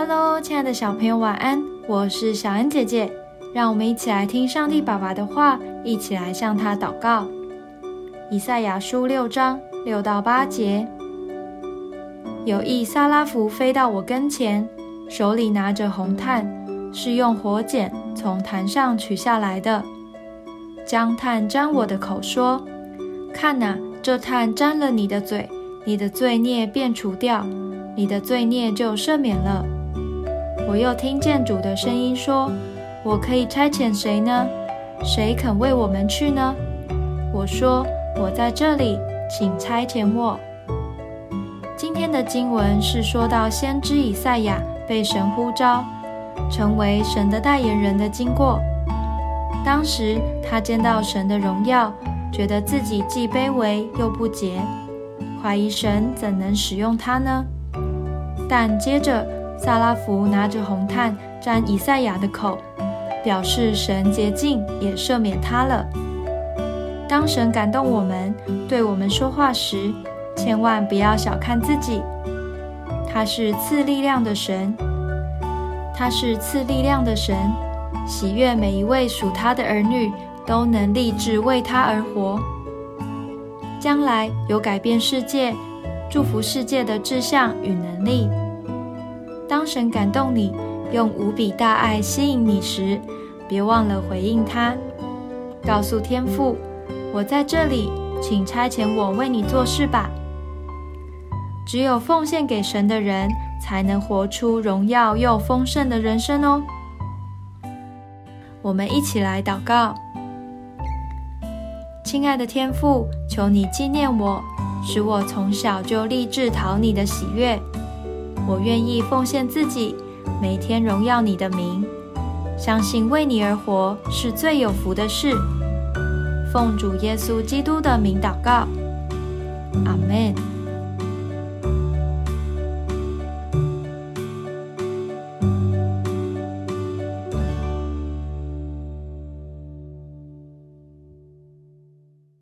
Hello，亲爱的小朋友，晚安！我是小恩姐姐，让我们一起来听上帝爸爸的话，一起来向他祷告。以赛亚书六章六到八节，有一撒拉弗飞到我跟前，手里拿着红炭，是用火剪从坛上取下来的，将炭沾我的口，说：“看哪，这炭沾了你的嘴，你的罪孽便除掉，你的罪孽就赦免了。”我又听见主的声音说：“我可以差遣谁呢？谁肯为我们去呢？”我说：“我在这里，请差遣我。”今天的经文是说到先知以赛亚被神呼召，成为神的代言人的经过。当时他见到神的荣耀，觉得自己既卑微又不洁，怀疑神怎能使用他呢？但接着。萨拉福拿着红炭沾以赛亚的口，表示神洁净也赦免他了。当神感动我们，对我们说话时，千万不要小看自己。他是赐力量的神，他是赐力量的神，喜悦每一位属他的儿女都能立志为他而活，将来有改变世界、祝福世界的志向与能力。当神感动你，用无比大爱吸引你时，别忘了回应他，告诉天父：“我在这里，请差遣我为你做事吧。”只有奉献给神的人，才能活出荣耀又丰盛的人生哦。我们一起来祷告：亲爱的天父，求你纪念我，使我从小就立志讨你的喜悦。我愿意奉献自己，每天荣耀你的名，相信为你而活是最有福的事。奉主耶稣基督的名祷告，阿门。